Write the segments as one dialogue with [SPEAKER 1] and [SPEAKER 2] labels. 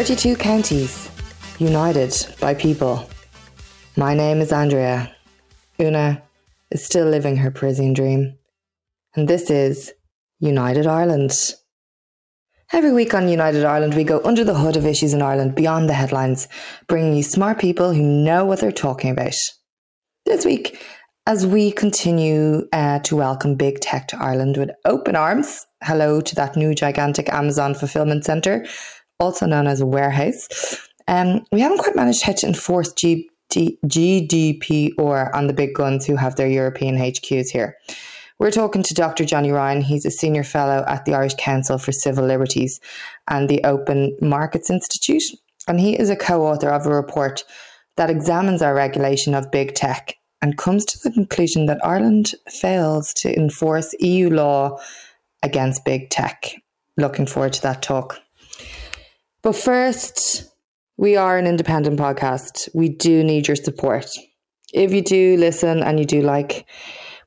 [SPEAKER 1] 32 counties, united by people. My name is Andrea. Una is still living her Parisian dream. And this is United Ireland. Every week on United Ireland, we go under the hood of issues in Ireland beyond the headlines, bringing you smart people who know what they're talking about. This week, as we continue uh, to welcome big tech to Ireland with open arms, hello to that new gigantic Amazon fulfillment centre also known as a warehouse. Um, we haven't quite managed to enforce G- D- GDPR on the big guns who have their European HQs here. We're talking to Dr. Johnny Ryan. He's a senior fellow at the Irish Council for Civil Liberties and the Open Markets Institute. And he is a co author of a report that examines our regulation of big tech and comes to the conclusion that Ireland fails to enforce EU law against big tech. Looking forward to that talk. But first, we are an independent podcast. We do need your support. If you do listen and you do like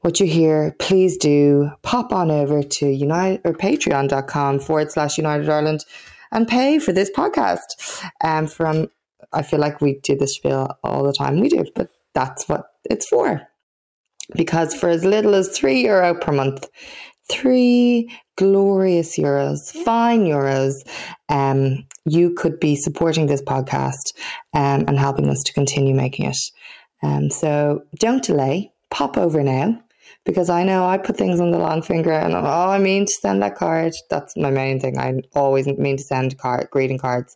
[SPEAKER 1] what you hear, please do pop on over to United or patreon.com forward slash United Ireland and pay for this podcast. Um, from I feel like we do this spiel all the time. We do, but that's what it's for. Because for as little as three euro per month, three glorious euros, fine euros, um, you could be supporting this podcast um, and helping us to continue making it. Um, so don't delay, pop over now. Because I know I put things on the long finger and oh, I mean to send that card. That's my main thing. I always mean to send card greeting cards.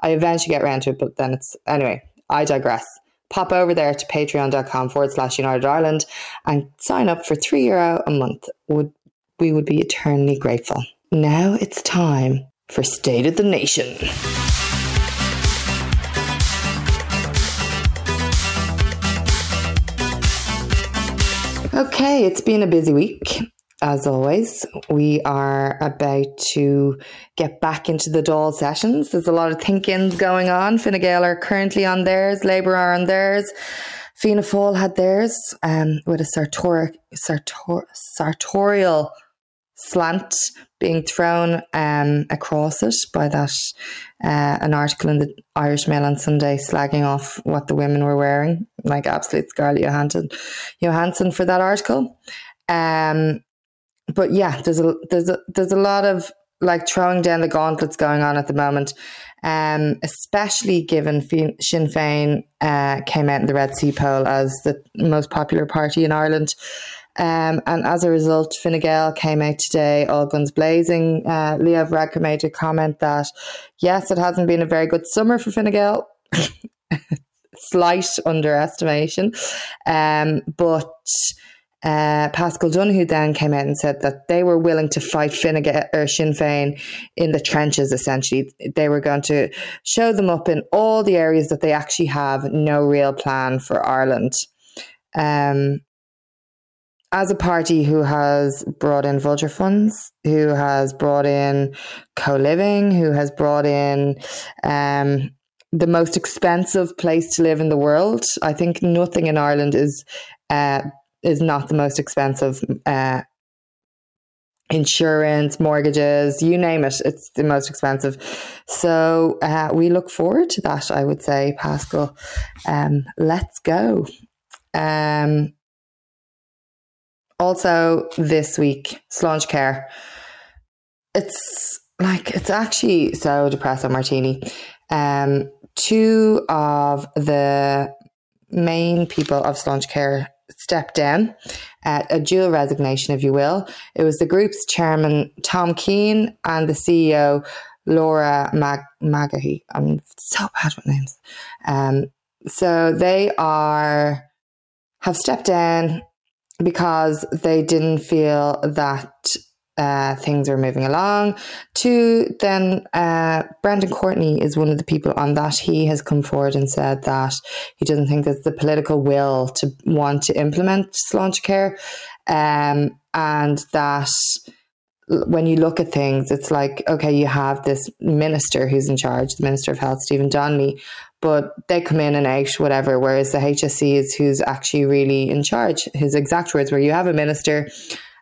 [SPEAKER 1] I eventually get around to it, but then it's anyway. I digress pop over there to patreon.com forward slash United Ireland and sign up for three euro a month. Would we would be eternally grateful. Now it's time for State of the Nation. Okay, it's been a busy week. As always, we are about to get back into the Dáil sessions. There's a lot of thinkings going on. Fine Gael are currently on theirs, Labour are on theirs. Fianna Fáil had theirs um, with a sartor, sartorial slant being thrown um, across it by that uh, an article in the Irish Mail on Sunday slagging off what the women were wearing, like absolute Scarlett Johansson, Johansson for that article. Um, but yeah, there's a there's a there's a lot of like throwing down the gauntlets going on at the moment, um, especially given Sinn Féin uh, came out in the Red C poll as the most popular party in Ireland. Um, and as a result, Fine Gael came out today, all guns blazing. Uh, Leo Varadkar made a comment that, yes, it hasn't been a very good summer for Fine Gael. Slight underestimation. Um, but uh, Paschal Donohoe then came out and said that they were willing to fight Fine Gael, or Sinn Féin in the trenches, essentially. They were going to show them up in all the areas that they actually have no real plan for Ireland. Um, as a party who has brought in vulture funds, who has brought in co living, who has brought in um, the most expensive place to live in the world, I think nothing in Ireland is uh, is not the most expensive. Uh, insurance, mortgages, you name it, it's the most expensive. So uh, we look forward to that, I would say, Paschal. Um, let's go. Um, also, this week, Sláintecare. It's like, it's actually so depressing, Martini. Um, two of the main people of Sláintecare stepped down at a dual resignation, if you will. It was the group's chairman, Tom Keane, and the CEO, Laura Mag- Magahy. I'm so bad with names. Um, so they are have stepped down because they didn't feel that uh, things were moving along. Two, then uh, Brendan Courtney is one of the people on that. He has come forward and said that he doesn't think there's the political will to want to implement Sláintecare, um, and that when you look at things, it's like, okay, you have this minister who's in charge, the Minister of Health, Stephen Donnelly, but they come in and out, whatever. Whereas the HSE is who's actually really in charge. His exact words were, you have a minister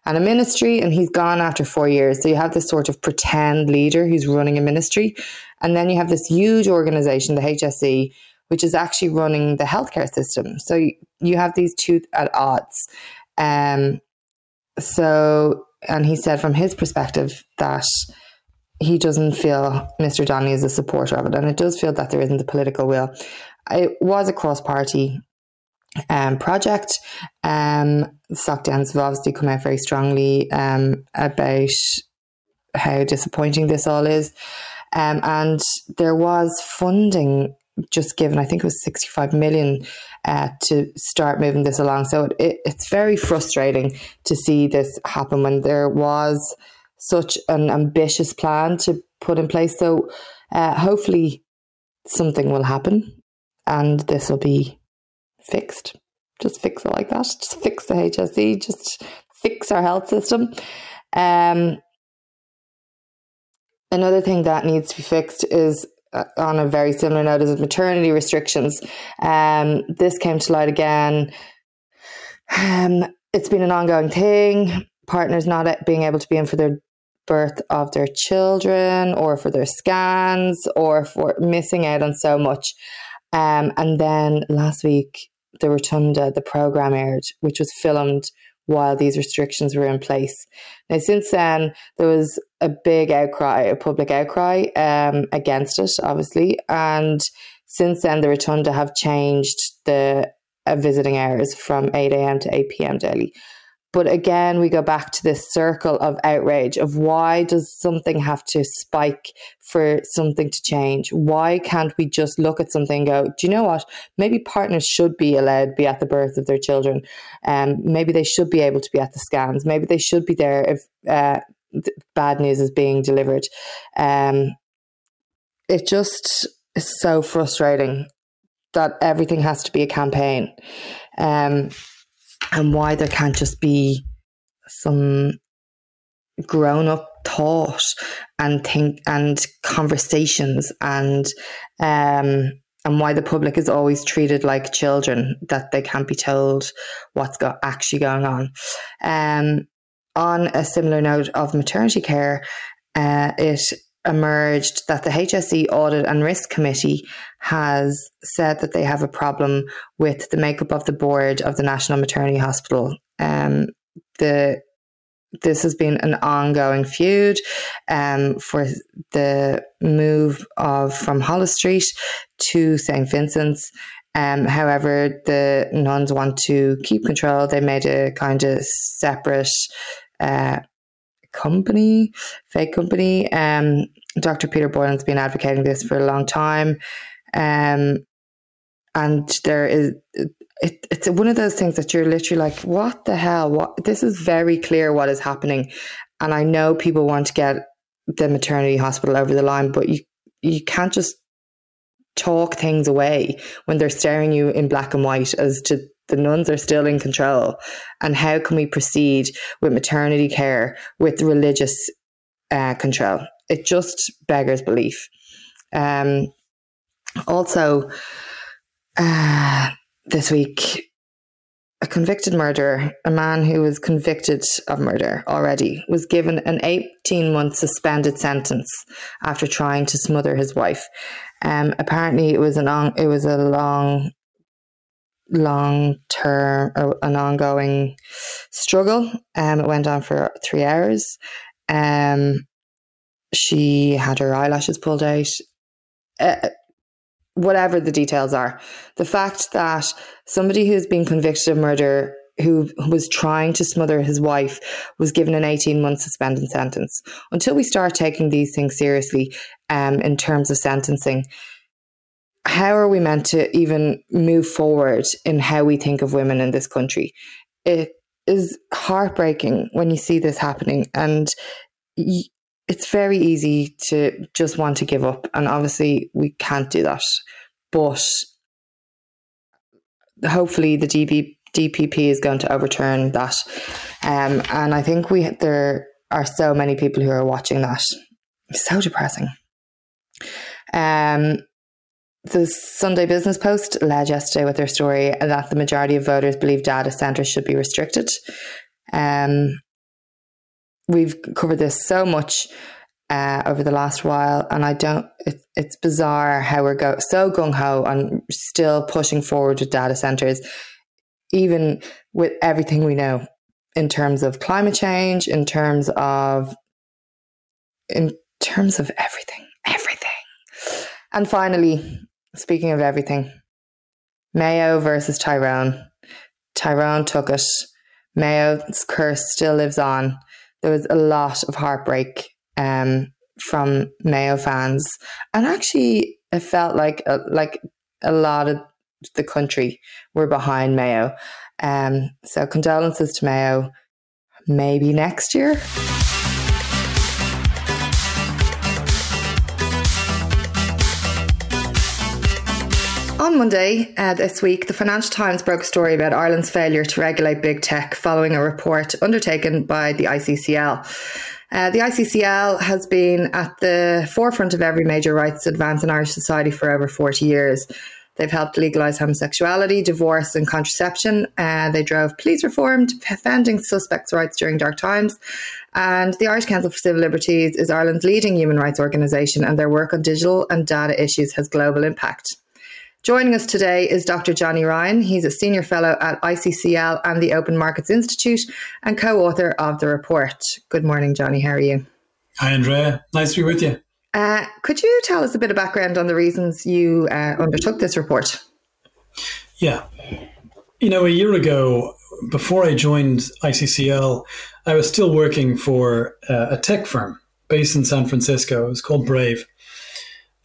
[SPEAKER 1] and a ministry, and he's gone after four years. So you have this sort of pretend leader who's running a ministry, and then you have this huge organization, the HSE, which is actually running the healthcare system. So you have these two at odds. Um, so, and he said from his perspective that he doesn't feel Mr. Donnelly is a supporter of it, and it does feel that there isn't the political will. It was a cross party um, project. Um, Downs have obviously come out very strongly um, about how disappointing this all is. Um, and there was funding just given, I think it was 65 million uh, to start moving this along. So it, it's very frustrating to see this happen when there was such an ambitious plan to put in place. So uh, hopefully something will happen and this will be fixed. Just fix it like that. Just fix the HSE. Just fix our health system. Um, another thing that needs to be fixed is uh, on a very similar note is maternity restrictions. Um, this came to light again. Um, it's been an ongoing thing. Partners not being able to be in for their birth of their children or for their scans or for missing out on so much. Um, and then last week, the Rotunda, the program aired, which was filmed while these restrictions were in place. Now, since then, there was a big outcry, a public outcry um, against it, obviously. And since then, the Rotunda have changed the uh, visiting hours from 8 a.m. to 8 p.m. daily. But again, we go back to this circle of outrage of why does something have to spike for something to change? Why can't we just look at something and go, do you know what? Maybe partners should be allowed to be at the birth of their children. Um, maybe they should be able to be at the scans. Maybe they should be there if uh, bad news is being delivered. Um, it just is so frustrating that everything has to be a campaign. Um, and why there can't just be some grown up thought and think and conversations and um and why the public is always treated like children that they can't be told what's go- actually going on. Um on a similar note of maternity care uh, it emerged that the HSE Audit and Risk Committee has said that they have a problem with the makeup of the board of the National Maternity Hospital. Um, the this has been an ongoing feud um, for the move of from Holles Street to St Vincent's. Um, however, the nuns want to keep control. They made a kind of separate uh, company, fake company. Um, Dr. Peter Boylan's been advocating this for a long time. Um, and there is, it, it's one of those things that you're literally like, what the hell? What? This is very clear what is happening. And I know people want to get the maternity hospital over the line, but you, you can't just talk things away when they're staring you in black and white as to the nuns are still in control and how can we proceed with maternity care with religious uh, control it just beggars belief um, also uh, this week a convicted murderer, a man who was convicted of murder already, was given an 18 month suspended sentence after trying to smother his wife. Um, apparently, it was an on, it was a long long term or an ongoing struggle. Um, it went on for three hours. Um, she had her eyelashes pulled out. Uh, whatever the details are, the fact that somebody who's been convicted of murder who was trying to smother his wife was given an 18 month suspended sentence. Until we start taking these things seriously um, in terms of sentencing, how are we meant to even move forward in how we think of women in this country? It is heartbreaking when you see this happening, and it's very easy to just want to give up. And obviously, we can't do that. But hopefully, the DB, DPP is going to overturn that. Um, and I think we there are so many people who are watching that. It's so depressing. Um, the Sunday Business Post led yesterday with their story that the majority of voters believe data centres should be restricted. Um, we've covered this so much uh, over the last while, and I don't. It, it's bizarre how we're go so gung ho on still pushing forward with data centers, even with everything we know in terms of climate change, in terms of in terms of everything, everything. And finally, speaking of everything, Mayo versus Tyrone. Tyrone took it. Mayo's curse still lives on. There was a lot of heartbreak um, from Mayo fans, and actually, it felt like a, like a lot of the country were behind Mayo. Um, so condolences to Mayo. Maybe next year. On Monday uh, this week, the Financial Times broke a story about Ireland's failure to regulate big tech following a report undertaken by the ICCL. Uh, the ICCL has been at the forefront of every major rights advance in Irish society for over 40 years. They've helped legalise homosexuality, divorce, and contraception. Uh, they drove police reform, defending suspects' rights during dark times. And the Irish Council for Civil Liberties is Ireland's leading human rights organisation, and their work on digital and data issues has global impact. Joining us today is Dr. Johnny Ryan. He's a senior fellow at ICCL and the Open Markets Institute and co author of the report. Good morning, Johnny. How are you?
[SPEAKER 2] Hi, Andrea. Nice to be with you.
[SPEAKER 1] Uh, could you tell us a bit of background on the reasons you uh, undertook this report?
[SPEAKER 2] Yeah. You know, a year ago, before I joined ICCL, I was still working for uh, a tech firm based in San Francisco. It was called Brave.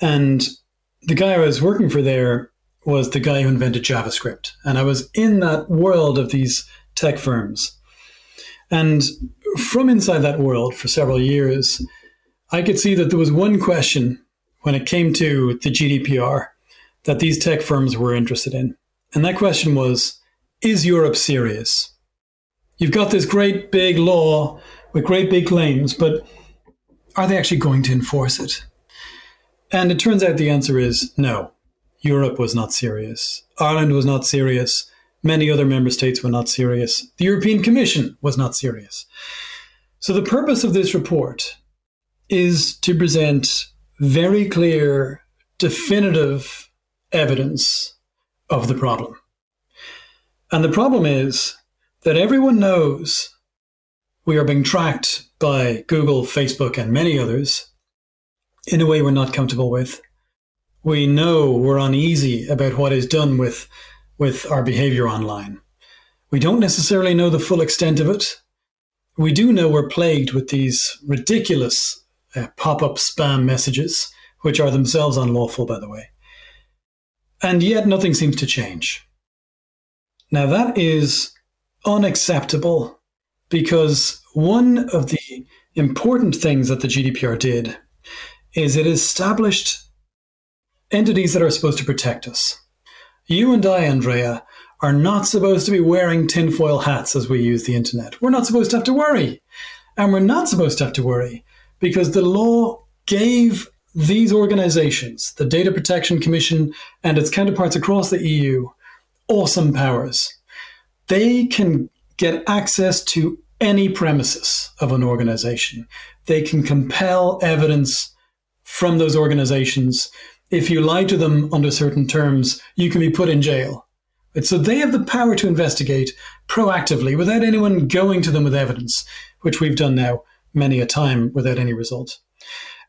[SPEAKER 2] And the guy I was working for there was the guy who invented JavaScript. And I was in that world of these tech firms. And from inside that world for several years, I could see that there was one question when it came to the GDPR that these tech firms were interested in. And that question was Is Europe serious? You've got this great big law with great big claims, but are they actually going to enforce it? And it turns out the answer is no. Europe was not serious. Ireland was not serious. Many other member states were not serious. The European Commission was not serious. So, the purpose of this report is to present very clear, definitive evidence of the problem. And the problem is that everyone knows we are being tracked by Google, Facebook, and many others in a way we're not comfortable with. We know we're uneasy about what is done with, with our behavior online. We don't necessarily know the full extent of it. We do know we're plagued with these ridiculous uh, pop up spam messages, which are themselves unlawful, by the way. And yet nothing seems to change. Now, that is unacceptable because one of the important things that the GDPR did is it established entities that are supposed to protect us. You and I, Andrea, are not supposed to be wearing tinfoil hats as we use the internet. We're not supposed to have to worry. And we're not supposed to have to worry because the law gave these organizations, the Data Protection Commission and its counterparts across the EU, awesome powers. They can get access to any premises of an organization. They can compel evidence from those organizations. If you lie to them under certain terms, you can be put in jail. So they have the power to investigate proactively without anyone going to them with evidence, which we've done now many a time without any result.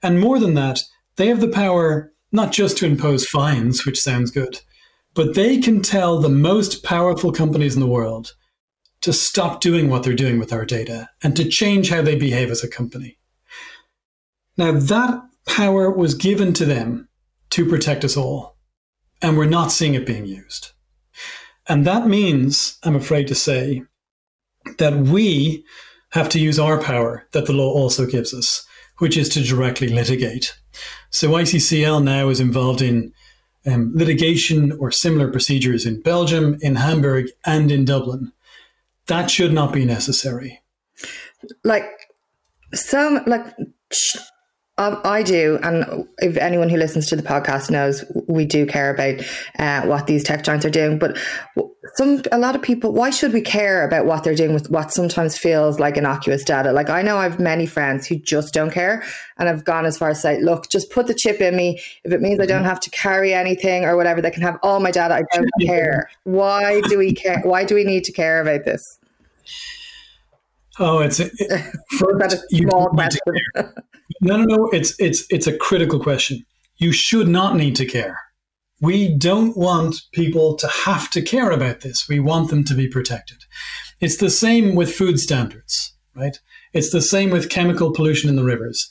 [SPEAKER 2] And more than that, they have the power not just to impose fines, which sounds good, but they can tell the most powerful companies in the world to stop doing what they're doing with our data and to change how they behave as a company. Now, that power was given to them to protect us all, and we're not seeing it being used. And that means, I'm afraid to say, that we have to use our power that the law also gives us, which is to directly litigate. So ICCL now is involved in um, litigation or similar procedures in Belgium, in Hamburg, and in Dublin. That should not be necessary.
[SPEAKER 1] Like some like um, I do, and if anyone who listens to the podcast knows, we do care about uh, what these tech giants are doing. But some a lot of people why should we care about what they're doing with what sometimes feels like innocuous data like i know i've many friends who just don't care and i've gone as far as say look just put the chip in me if it means mm-hmm. i don't mm-hmm. have to carry anything or whatever they can have all my data i don't care why do we care why do we need to care about this
[SPEAKER 2] oh it's it, first, you no no no it's it's it's a critical question you should not need to care we don't want people to have to care about this. We want them to be protected. It's the same with food standards, right? It's the same with chemical pollution in the rivers.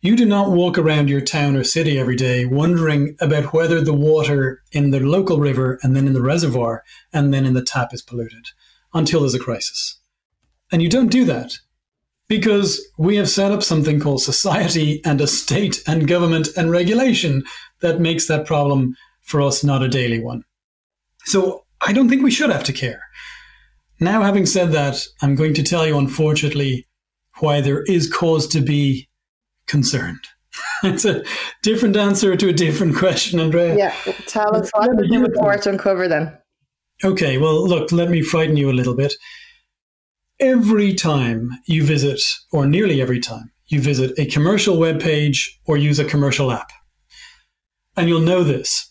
[SPEAKER 2] You do not walk around your town or city every day wondering about whether the water in the local river and then in the reservoir and then in the tap is polluted until there's a crisis. And you don't do that because we have set up something called society and a state and government and regulation that makes that problem for us not a daily one. So I don't think we should have to care. Now, having said that, I'm going to tell you, unfortunately, why there is cause to be concerned. it's a different answer to a different question, Andrea.
[SPEAKER 1] Yeah, tell us what did the report uncover then?
[SPEAKER 2] Okay, well, look, let me frighten you a little bit. Every time you visit, or nearly every time, you visit a commercial web page or use a commercial app, and you'll know this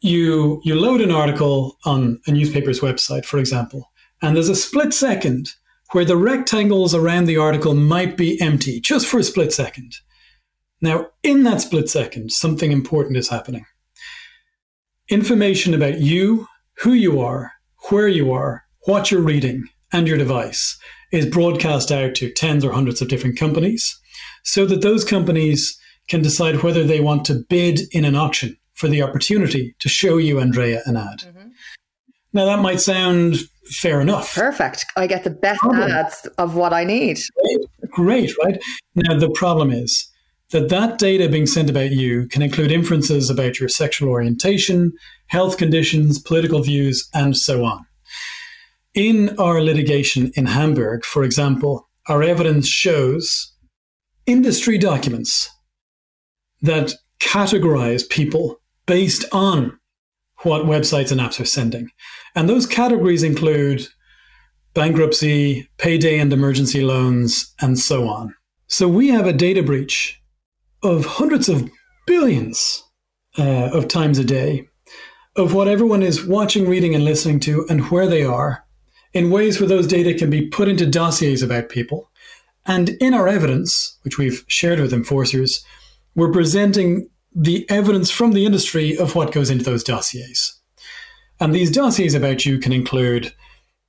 [SPEAKER 2] you you load an article on a newspaper's website, for example, and there's a split second where the rectangles around the article might be empty, just for a split second. Now, in that split second, something important is happening. Information about you, who you are, where you are, what you're reading, and your device is broadcast out to tens or hundreds of different companies so that those companies can decide whether they want to bid in an auction for the opportunity to show you, Andrea, an ad. Mm-hmm. Now, that might sound fair enough.
[SPEAKER 1] Perfect. I get the best problem. ads of what I need.
[SPEAKER 2] Great, great, right? Now, the problem is that that data being sent about you can include inferences about your sexual orientation, health conditions, political views, and so on. In our litigation in Hamburg, for example, our evidence shows industry documents that categorize people based on what websites and apps are sending. And those categories include bankruptcy, payday and emergency loans, and so on. So we have a data breach of hundreds of billions uh, of times a day of what everyone is watching, reading, and listening to, and where they are, in ways where those data can be put into dossiers about people. And in our evidence, which we've shared with enforcers, we're presenting the evidence from the industry of what goes into those dossiers. And these dossiers about you can include,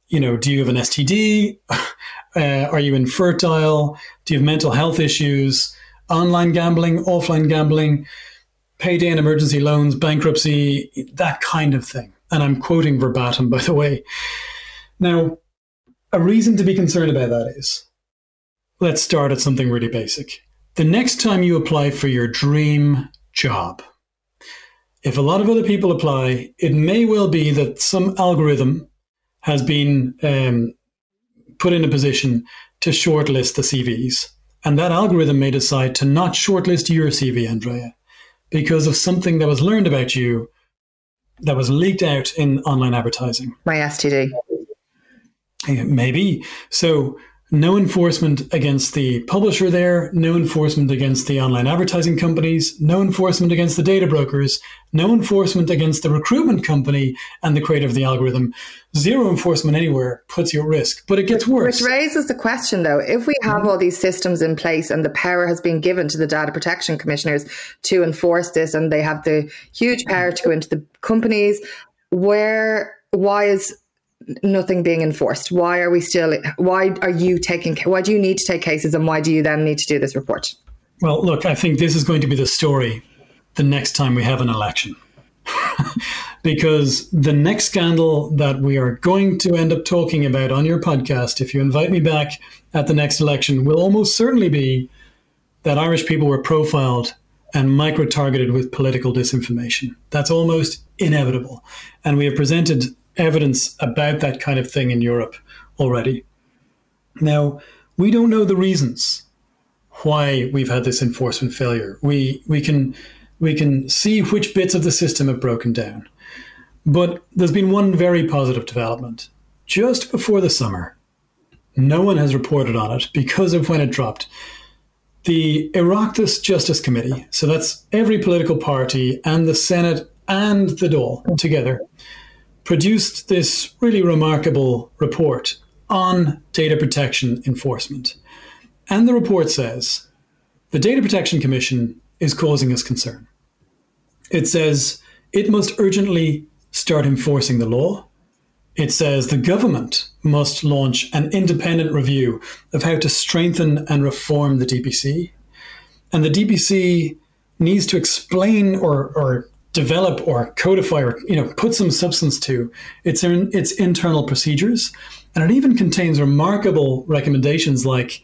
[SPEAKER 2] you know, do you have an STD? Uh, are you infertile? Do you have mental health issues? Online gambling, offline gambling, payday and emergency loans, bankruptcy, that kind of thing. And I'm quoting verbatim, by the way. Now, a reason to be concerned about that is let's start at something really basic. The next time you apply for your dream job. If a lot of other people apply, it may well be that some algorithm has been um, put in a position to shortlist the CVs. And that algorithm may decide to not shortlist your CV, Andrea, because of something that was learned about you that was leaked out in online advertising.
[SPEAKER 1] My STD.
[SPEAKER 2] Maybe. So no enforcement against the publisher there, no enforcement against the online advertising companies, no enforcement against the data brokers, no enforcement against the recruitment company and the creator of the algorithm. Zero enforcement anywhere puts you at risk, but it gets worse.
[SPEAKER 1] Which raises the question though, if we have mm-hmm. all these systems in place and the power has been given to the data protection commissioners to enforce this and they have the huge power to go into the companies, where why is nothing being enforced? Why are we still? Why are you taking? Why do you need to take cases, and why do you then need to do this report?
[SPEAKER 2] Well, look, I think this is going to be the story the next time we have an election. because the next scandal that we are going to end up talking about on your podcast, if you invite me back at the next election, will almost certainly be that Irish people were profiled and micro targeted with political disinformation. That's almost inevitable. And we have presented evidence about that kind of thing in Europe already. Now, we don't know the reasons why we've had this enforcement failure. We we can we can see which bits of the system have broken down. But there's been one very positive development. Just before the summer, no one has reported on it because of when it dropped. The Oireachtas Justice Committee, so that's every political party and the Senate and the Dáil together, produced this really remarkable report on data protection enforcement. And the report says the Data Protection Commission is causing us concern. It says it must urgently start enforcing the law. It says the government must launch an independent review of how to strengthen and reform the DPC. And the DPC needs to explain or, or develop or codify or you know put some substance to its its internal procedures. And it even contains remarkable recommendations like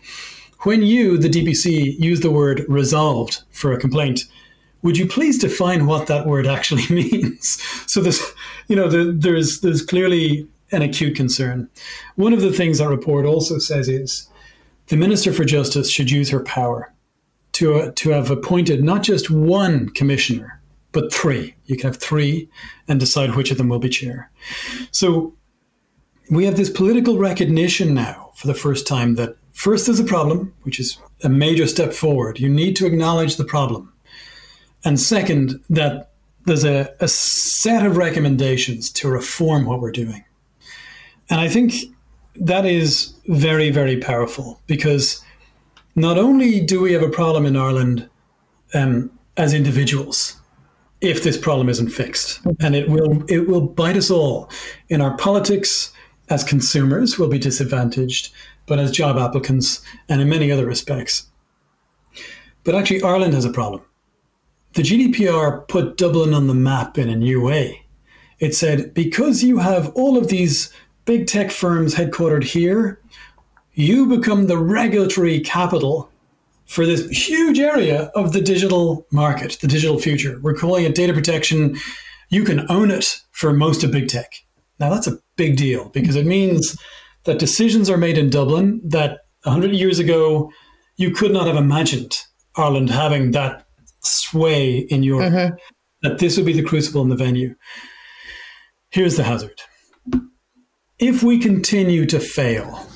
[SPEAKER 2] when you the DPC use the word resolved for a complaint would you please define what that word actually means? So there's you know there's there's clearly an acute concern. One of the things that report also says is the minister for justice should use her power to uh, to have appointed not just one commissioner but three. You can have three and decide which of them will be chair. So we have this political recognition now for the first time that first there's a problem, which is a major step forward. You need to acknowledge the problem. And second, that there's a, a set of recommendations to reform what we're doing. And I think that is very, very powerful because not only do we have a problem in Ireland um, as individuals, if this problem isn't fixed. Mm-hmm. And it will it will bite us all. In our politics, as consumers, we'll be disadvantaged, but as job applicants and in many other respects. But actually Ireland has a problem. The GDPR put Dublin on the map in a new way. It said, because you have all of these big tech firms headquartered here, you become the regulatory capital for this huge area of the digital market, the digital future. We're calling it data protection. You can own it for most of big tech. Now, that's a big deal because it means that decisions are made in Dublin that 100 years ago you could not have imagined Ireland having that sway in Europe, mm-hmm. that this would be the crucible in the venue. Here's the hazard. If we continue to fail,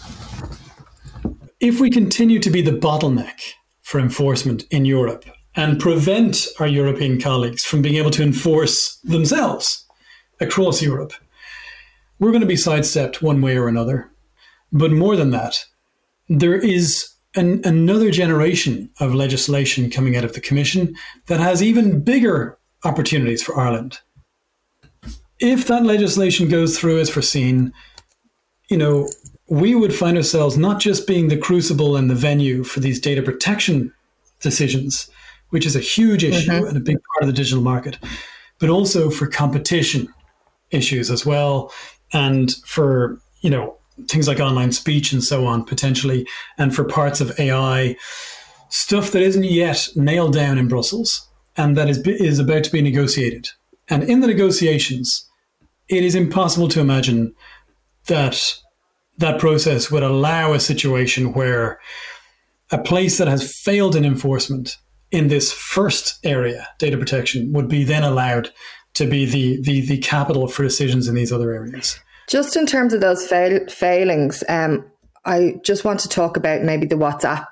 [SPEAKER 2] if we continue to be the bottleneck for enforcement in Europe and prevent our European colleagues from being able to enforce themselves across Europe, we're going to be sidestepped one way or another. But more than that, there is an, another generation of legislation coming out of the Commission that has even bigger opportunities for Ireland. If that legislation goes through as foreseen, you know, we would find ourselves not just being the crucible and the venue for these data protection decisions, which is a huge issue mm-hmm. and a big part of the digital market, but also for competition issues as well, and for you know things like online speech and so on potentially, and for parts of AI stuff that isn't yet nailed down in Brussels and that is is about to be negotiated. And in the negotiations, it is impossible to imagine that that process would allow a situation where a place that has failed in enforcement in this first area, data protection, would be then allowed to be the the, the capital for decisions in these other areas.
[SPEAKER 1] Just in terms of those fail- failings, um, I just want to talk about maybe the WhatsApp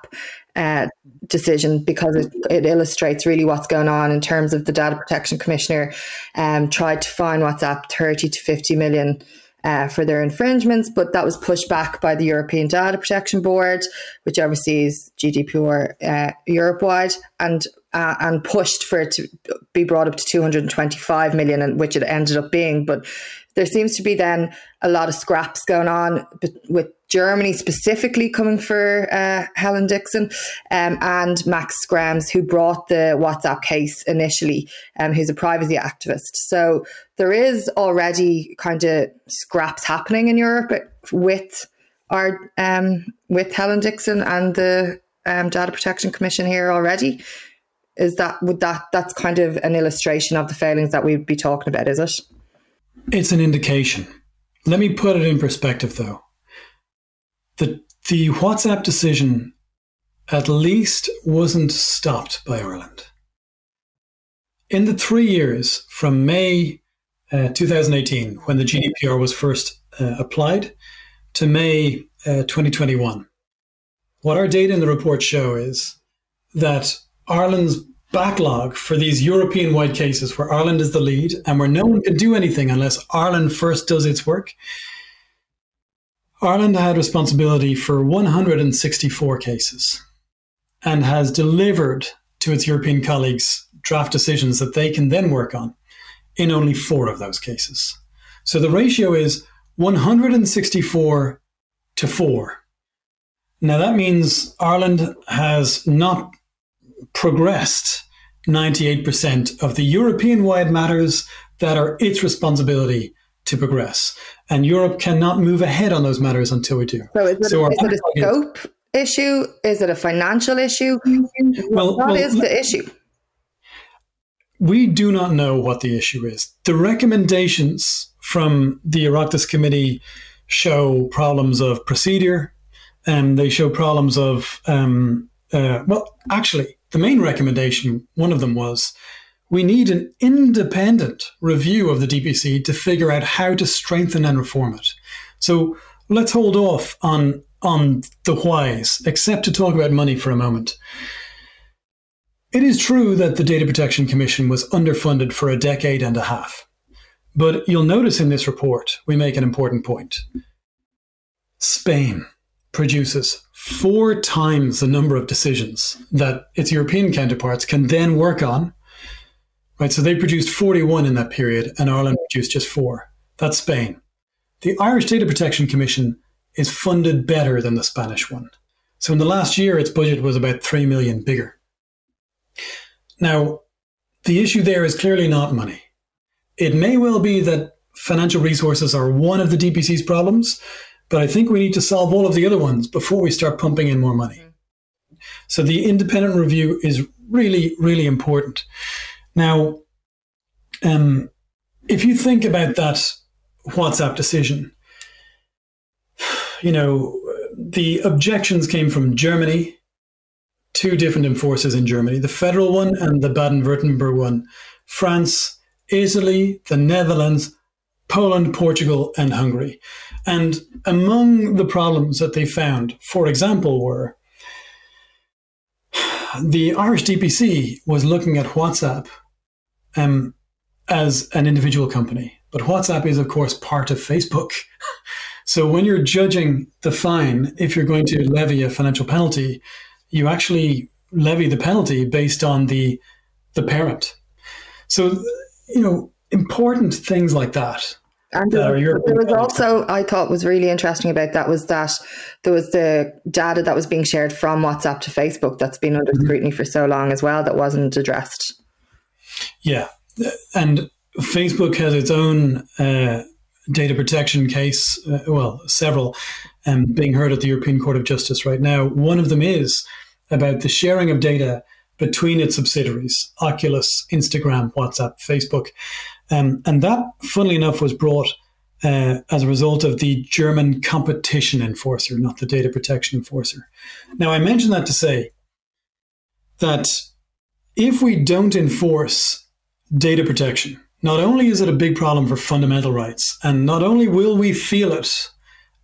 [SPEAKER 1] uh, decision because it, it, illustrates really what's going on in terms of the data protection commissioner um, tried to fine WhatsApp 30 to 50 million uh, for their infringements, but that was pushed back by the European Data Protection Board, which oversees GDPR uh, Europe wide, and uh, and pushed for it to be brought up to 225 million, and which it ended up being. But there seems to be then a lot of scraps going on with Germany specifically coming for uh, Helen Dixon um, and Max Schrems, who brought the WhatsApp case initially, um, who's a privacy activist. So there is already kind of scraps happening in Europe with our um, with Helen Dixon and the um, Data Protection Commission here already. Is that would that that's kind of an illustration of the failings that we'd be talking about? Is it?
[SPEAKER 2] It's an indication. Let me put it in perspective, though. The, the WhatsApp decision at least wasn't stopped by Ireland. In the three years from May uh, 2018, when the GDPR was first uh, applied, to May uh, 2021. What our data in the report show is that Ireland's backlog for these European wide cases where Ireland is the lead and where no one can do anything unless Ireland first does its work. Ireland had responsibility for 164 cases and has delivered to its European colleagues draft decisions that they can then work on in only four of those cases. So the ratio is 164 to 4. Now that means Ireland has not progressed 98% of the European wide matters that are its responsibility to progress. And Europe cannot move ahead on those matters until we do.
[SPEAKER 1] So is it, so is it a scope is, issue? Is it a financial issue? Well, what well, is the issue?
[SPEAKER 2] We do not know what the issue is. The recommendations from the Oireachtas Committee show problems of procedure, and they show problems of, um, uh, well, actually, the main recommendation, one of them was we need an independent review of the DPC to figure out how to strengthen and reform it. So let's hold off on on the whys, except to talk about money for a moment. It is true that the Data Protection Commission was underfunded for a decade and a half. But you'll notice in this report, we make an important point. Spain produces four times the number of decisions that its European counterparts can then work on. Right, so they produced 41 in that period, and Ireland produced just four. That's Spain. The Irish Data Protection Commission is funded better than the Spanish one. So in the last year, its budget was about 3 million bigger. Now, the issue there is clearly not money. It may well be that financial resources are one of the DPC's problems, but I think we need to solve all of the other ones before we start pumping in more money. So the independent review is really, really important. Now, um, if you think about that WhatsApp decision, you know, the objections came from Germany, two different enforcers in Germany, the federal one and the Baden Württemberg one, France, Italy, the Netherlands, Poland, Portugal, and Hungary. And among the problems that they found, for example, were the Irish DPC was looking at WhatsApp um, as an individual company. But WhatsApp is, of course, part of Facebook. so when you're judging the fine, if you're going to levy a financial penalty, you actually levy the penalty based on the the parent. So, you know, important things like that.
[SPEAKER 1] And there, there was also, I thought was really interesting about that was that there was the data that was being shared from WhatsApp to Facebook that's been under mm-hmm. scrutiny for so long as well that wasn't addressed.
[SPEAKER 2] Yeah. And Facebook has its own uh, data protection case, uh, well, several, um, being heard at the European Court of Justice right now. One of them is about the sharing of data between its subsidiaries Oculus, Instagram, WhatsApp, Facebook. Um, and that, funnily enough, was brought uh, as a result of the German competition enforcer, not the data protection enforcer. Now, I mention that to say that if we don't enforce data protection, not only is it a big problem for fundamental rights, and not only will we feel it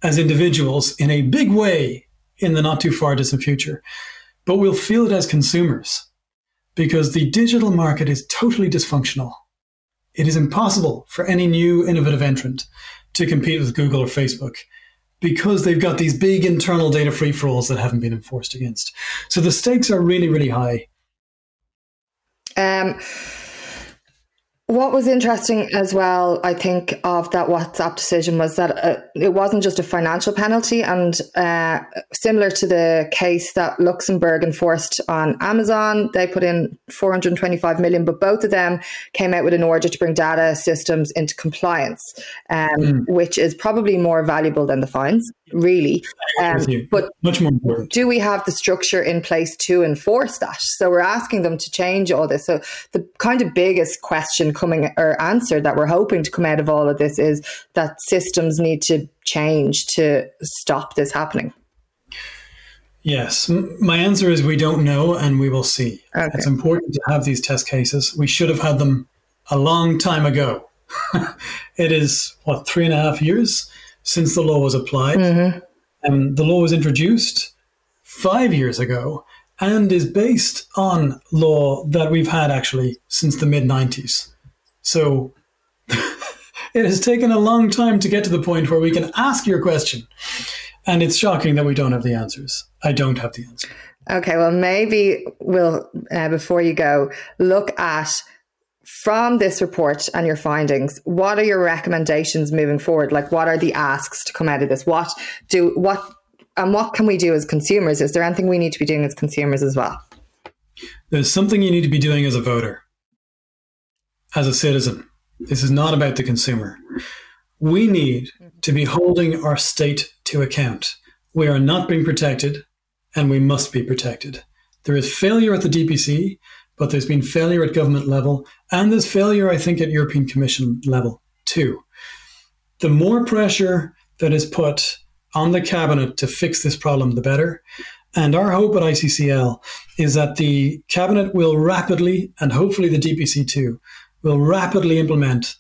[SPEAKER 2] as individuals in a big way in the not too far distant future, but we'll feel it as consumers because the digital market is totally dysfunctional. It is impossible for any new innovative entrant to compete with Google or Facebook because they've got these big internal data free for alls that haven't been enforced against. So the stakes are really, really high.
[SPEAKER 1] Um, what was interesting as well, I think, of that WhatsApp decision was that uh, it wasn't just a financial penalty, and uh, similar to the case that Luxembourg enforced on Amazon, they put in 425 million, but both of them came out with an order to bring data systems into compliance, um, mm. which is probably more valuable than the fines, really. Um, but
[SPEAKER 2] much more important.
[SPEAKER 1] Do we have the structure in place to enforce that? So we're asking them to change all this. So the kind of biggest question coming or answer that we're hoping to come out of all of this is that systems need to change to stop this happening?
[SPEAKER 2] Yes. My answer is we don't know and we will see. Okay. It's important to have these test cases. We should have had them a long time ago. it is, what, three and a half years since the law was applied. Mm-hmm. Um, the law was introduced five years ago and is based on law that we've had actually since the mid 90s. So it has taken a long time to get to the point where we can ask your question. And it's shocking that we don't have the answers. I don't have the answer.
[SPEAKER 1] Okay, well, maybe we'll, uh, before you go, look at from this report and your findings, what are your recommendations moving forward? Like, what are the asks to come out of this? What do, what and what can we do as consumers? Is there anything we need to be doing as consumers as well?
[SPEAKER 2] There's something you need to be doing as a voter, as a citizen. This is not about the consumer. We need to be holding our state to account. We are not being protected, and we must be protected. There is failure at the DPC, but there's been failure at government level, and there's failure, I think, at European Commission level too. The more pressure that is put on the cabinet to fix this problem, the better. And our hope at ICCL is that the cabinet will rapidly, and hopefully the DPC too, will rapidly implement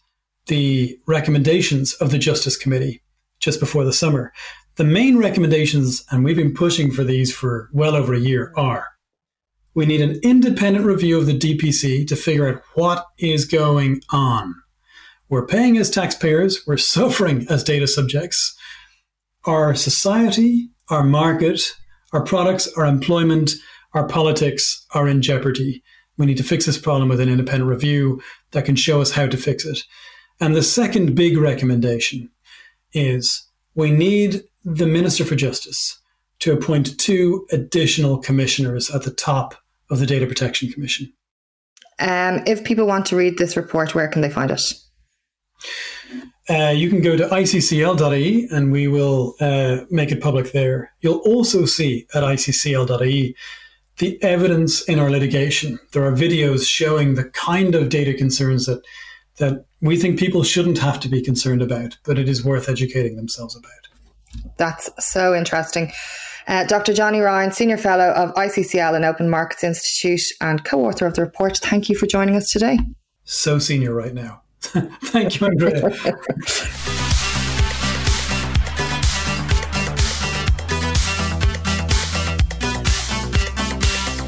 [SPEAKER 2] the recommendations of the Justice Committee just before the summer. The main recommendations, and we've been pushing for these for well over a year, are we need an independent review of the DPC to figure out what is going on. We're paying as taxpayers, we're suffering as data subjects our society, our market, our products, our employment, our politics are in jeopardy. We need to fix this problem with an independent review that can show us how to fix it. And the second big recommendation is we need the Minister for Justice to appoint two additional commissioners at the top of the Data Protection Commission.
[SPEAKER 1] Um, if people want to read this report, where can they find it?
[SPEAKER 2] Uh, you can go to iccl.ie and we will uh, make it public there. You'll also see at iccl.ie the evidence in our litigation. There are videos showing the kind of data concerns that that we think people shouldn't have to be concerned about, but it is worth educating themselves about.
[SPEAKER 1] That's so interesting. Uh, Dr. Johnny Ryan, Senior Fellow of ICCL and Open Markets Institute and co author of the report, thank you for joining us today.
[SPEAKER 2] So senior right now. Thank you, Andrea.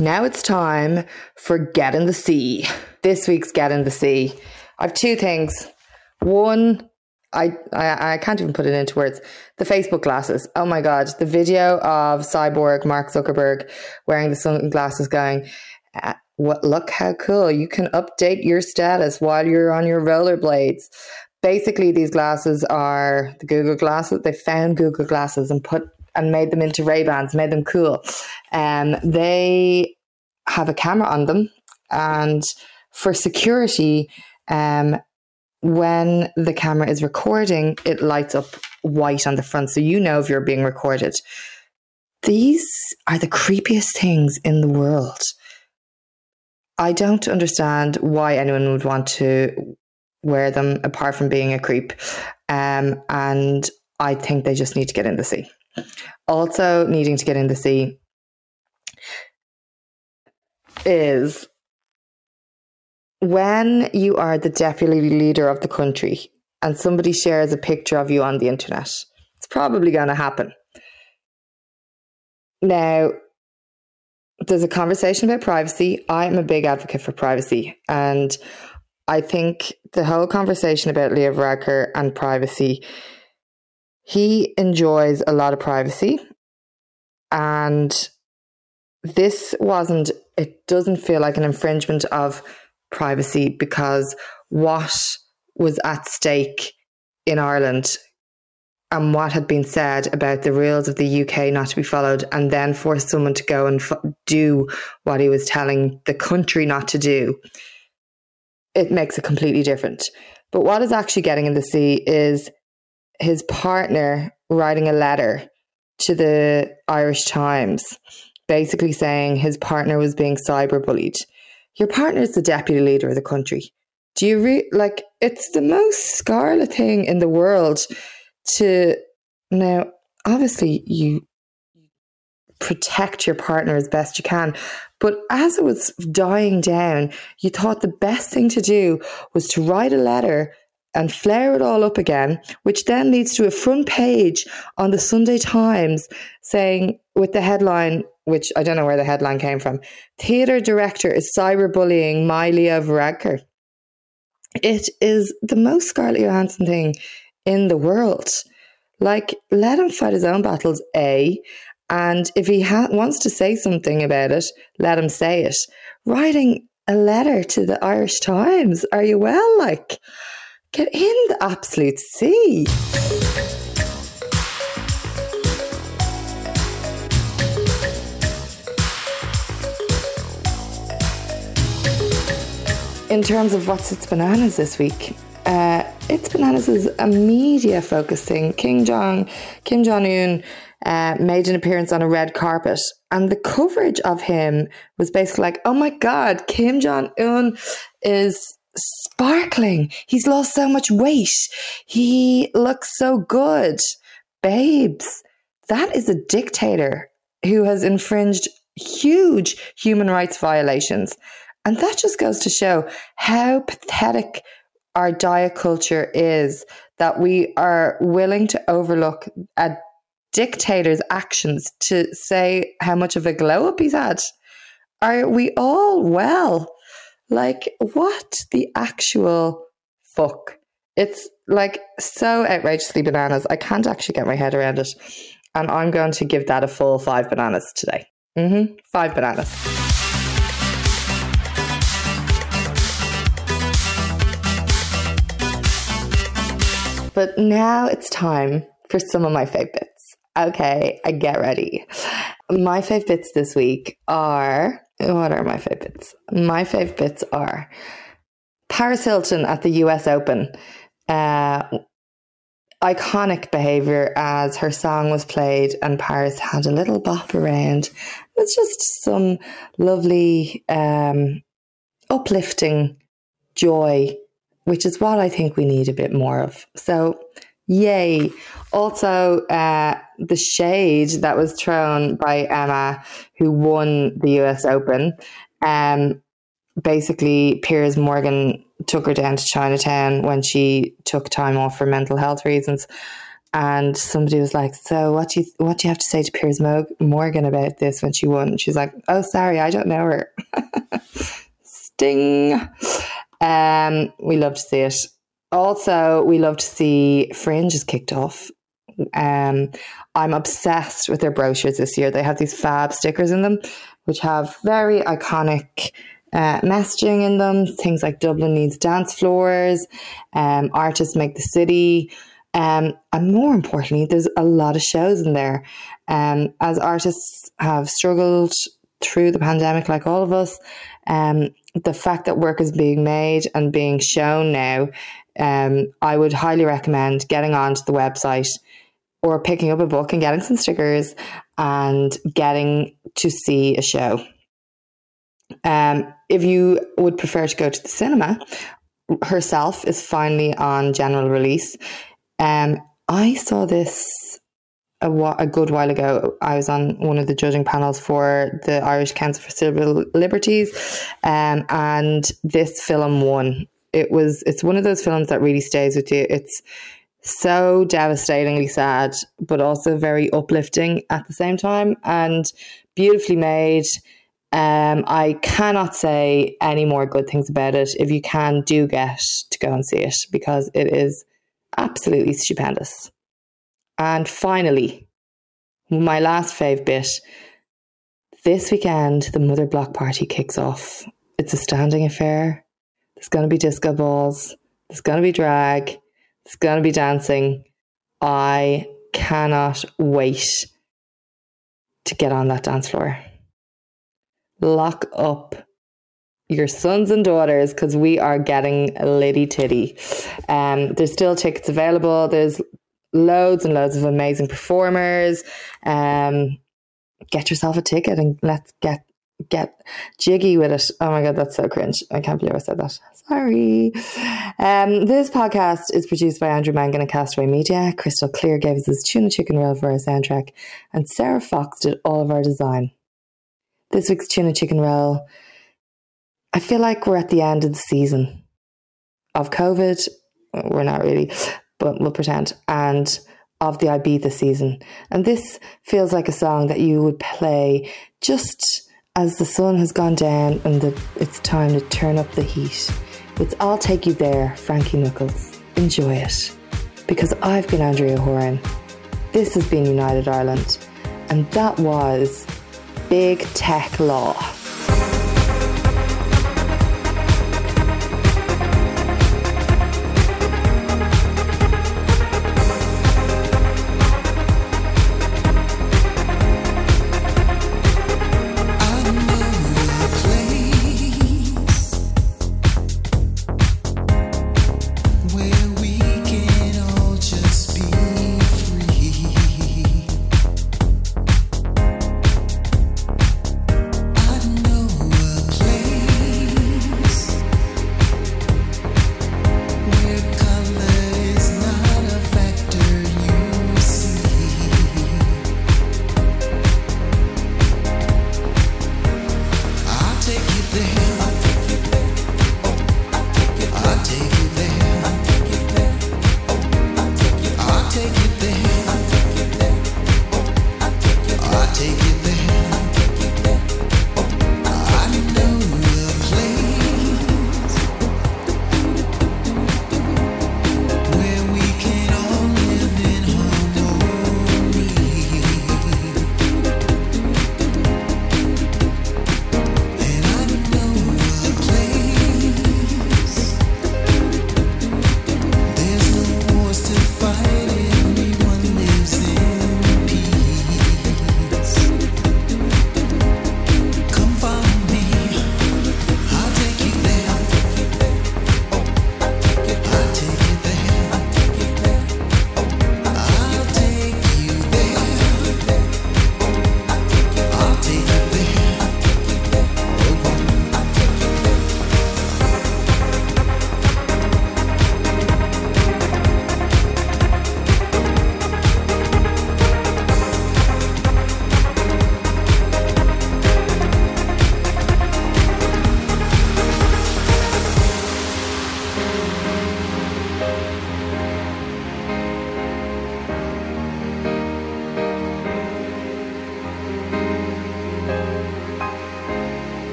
[SPEAKER 1] now it's time for Get in the Sea. This week's Get in the Sea. I have two things. One, I, I, I can't even put it into words. The Facebook glasses. Oh my God. The video of Cyborg Mark Zuckerberg wearing the sunglasses going, what look how cool. You can update your status while you're on your rollerblades. Basically these glasses are the google glasses. They found google glasses and put and made them into ray bans made them cool. And um, they have a camera on them. And for security um, when the camera is recording it lights up white on the front so you know if you're being recorded these are the creepiest things in the world I don't understand why anyone would want to wear them apart from being a creep. Um, and I think they just need to get in the sea. Also, needing to get in the sea is when you are the deputy leader of the country and somebody shares a picture of you on the internet, it's probably going to happen. Now, there's a conversation about privacy. I'm a big advocate for privacy. And I think the whole conversation about Leo Varadkar and privacy, he enjoys a lot of privacy. And this wasn't, it doesn't feel like an infringement of privacy because what was at stake in Ireland and what had been said about the rules of the UK not to be followed, and then force someone to go and do what he was telling the country not to do, it makes it completely different. But what is actually getting in the sea is his partner writing a letter to the Irish Times, basically saying his partner was being cyberbullied. Your partner is the deputy leader of the country. Do you re- like? It's the most scarlet thing in the world to now obviously you protect your partner as best you can but as it was dying down you thought the best thing to do was to write a letter and flare it all up again, which then leads to a front page on the Sunday Times saying, with the headline, which I don't know where the headline came from Theatre director is cyberbullying Maila Varadkar. It is the most Scarlett Johansson thing in the world. Like, let him fight his own battles, A. And if he ha- wants to say something about it, let him say it. Writing a letter to the Irish Times, are you well? Like, get in the absolute sea. In terms of what's its bananas this week, uh, it's bananas is a media focusing. King Jong Kim Jong Un uh, made an appearance on a red carpet, and the coverage of him was basically like, "Oh my God, Kim Jong Un is sparkling. He's lost so much weight. He looks so good. Babes, that is a dictator who has infringed huge human rights violations. And that just goes to show how pathetic our diet culture is that we are willing to overlook a dictator's actions to say how much of a glow up he's had. Are we all well? Like, what the actual fuck? It's like so outrageously bananas. I can't actually get my head around it. And I'm going to give that a full five bananas today. Mm-hmm. Five bananas. But now it's time for some of my fave bits. Okay, I get ready. My fave bits this week are what are my fave bits? My fave bits are Paris Hilton at the US Open. Uh, iconic behavior as her song was played and Paris had a little bop around. It's just some lovely, um, uplifting joy, which is what I think we need a bit more of. So, yay. Also, uh, the shade that was thrown by Emma, who won the US Open. Um, basically, Piers Morgan took her down to Chinatown when she took time off for mental health reasons. And somebody was like, "So, what do you what do you have to say to Piers Morgan about this when she won?" She's like, "Oh, sorry, I don't know her." Sting. Um, we love to see it. Also, we love to see Fringe is kicked off. Um, I'm obsessed with their brochures this year. They have these fab stickers in them, which have very iconic uh, messaging in them. Things like Dublin needs dance floors, um, artists make the city. Um, and more importantly, there's a lot of shows in there. Um, as artists have struggled through the pandemic, like all of us, um, the fact that work is being made and being shown now, um, I would highly recommend getting onto the website or picking up a book and getting some stickers and getting to see a show. Um, if you would prefer to go to the cinema, herself is finally on general release. Um, I saw this a, a, good while ago. I was on one of the judging panels for the Irish Council for Civil Liberties, um, and this film won. It was it's one of those films that really stays with you. It's so devastatingly sad, but also very uplifting at the same time and beautifully made. Um, I cannot say any more good things about it. If you can, do get to go and see it because it is absolutely stupendous. And finally, my last fave bit. This weekend, the Mother Block Party kicks off. It's a standing affair. There's going to be disco balls. There's going to be drag. It's going to be dancing. I cannot wait to get on that dance floor. Lock up your sons and daughters because we are getting litty titty. Um, there's still tickets available. There's loads and loads of amazing performers. Um, get yourself a ticket and let's get get jiggy with it. Oh my god, that's so cringe. I can't believe I said that. Sorry. Um, this podcast is produced by Andrew Mangan and Castaway Media. Crystal Clear gave us his tuna chicken roll for our soundtrack, and Sarah Fox did all of our design. This week's tuna chicken roll. I feel like we're at the end of the season of COVID we're not really, we'll pretend. And of the Ibiza season. And this feels like a song that you would play just as the sun has gone down and the, it's time to turn up the heat. It's I'll Take You There, Frankie Knuckles. Enjoy it. Because I've been Andrea Horan. This has been United Ireland. And that was Big Tech Law.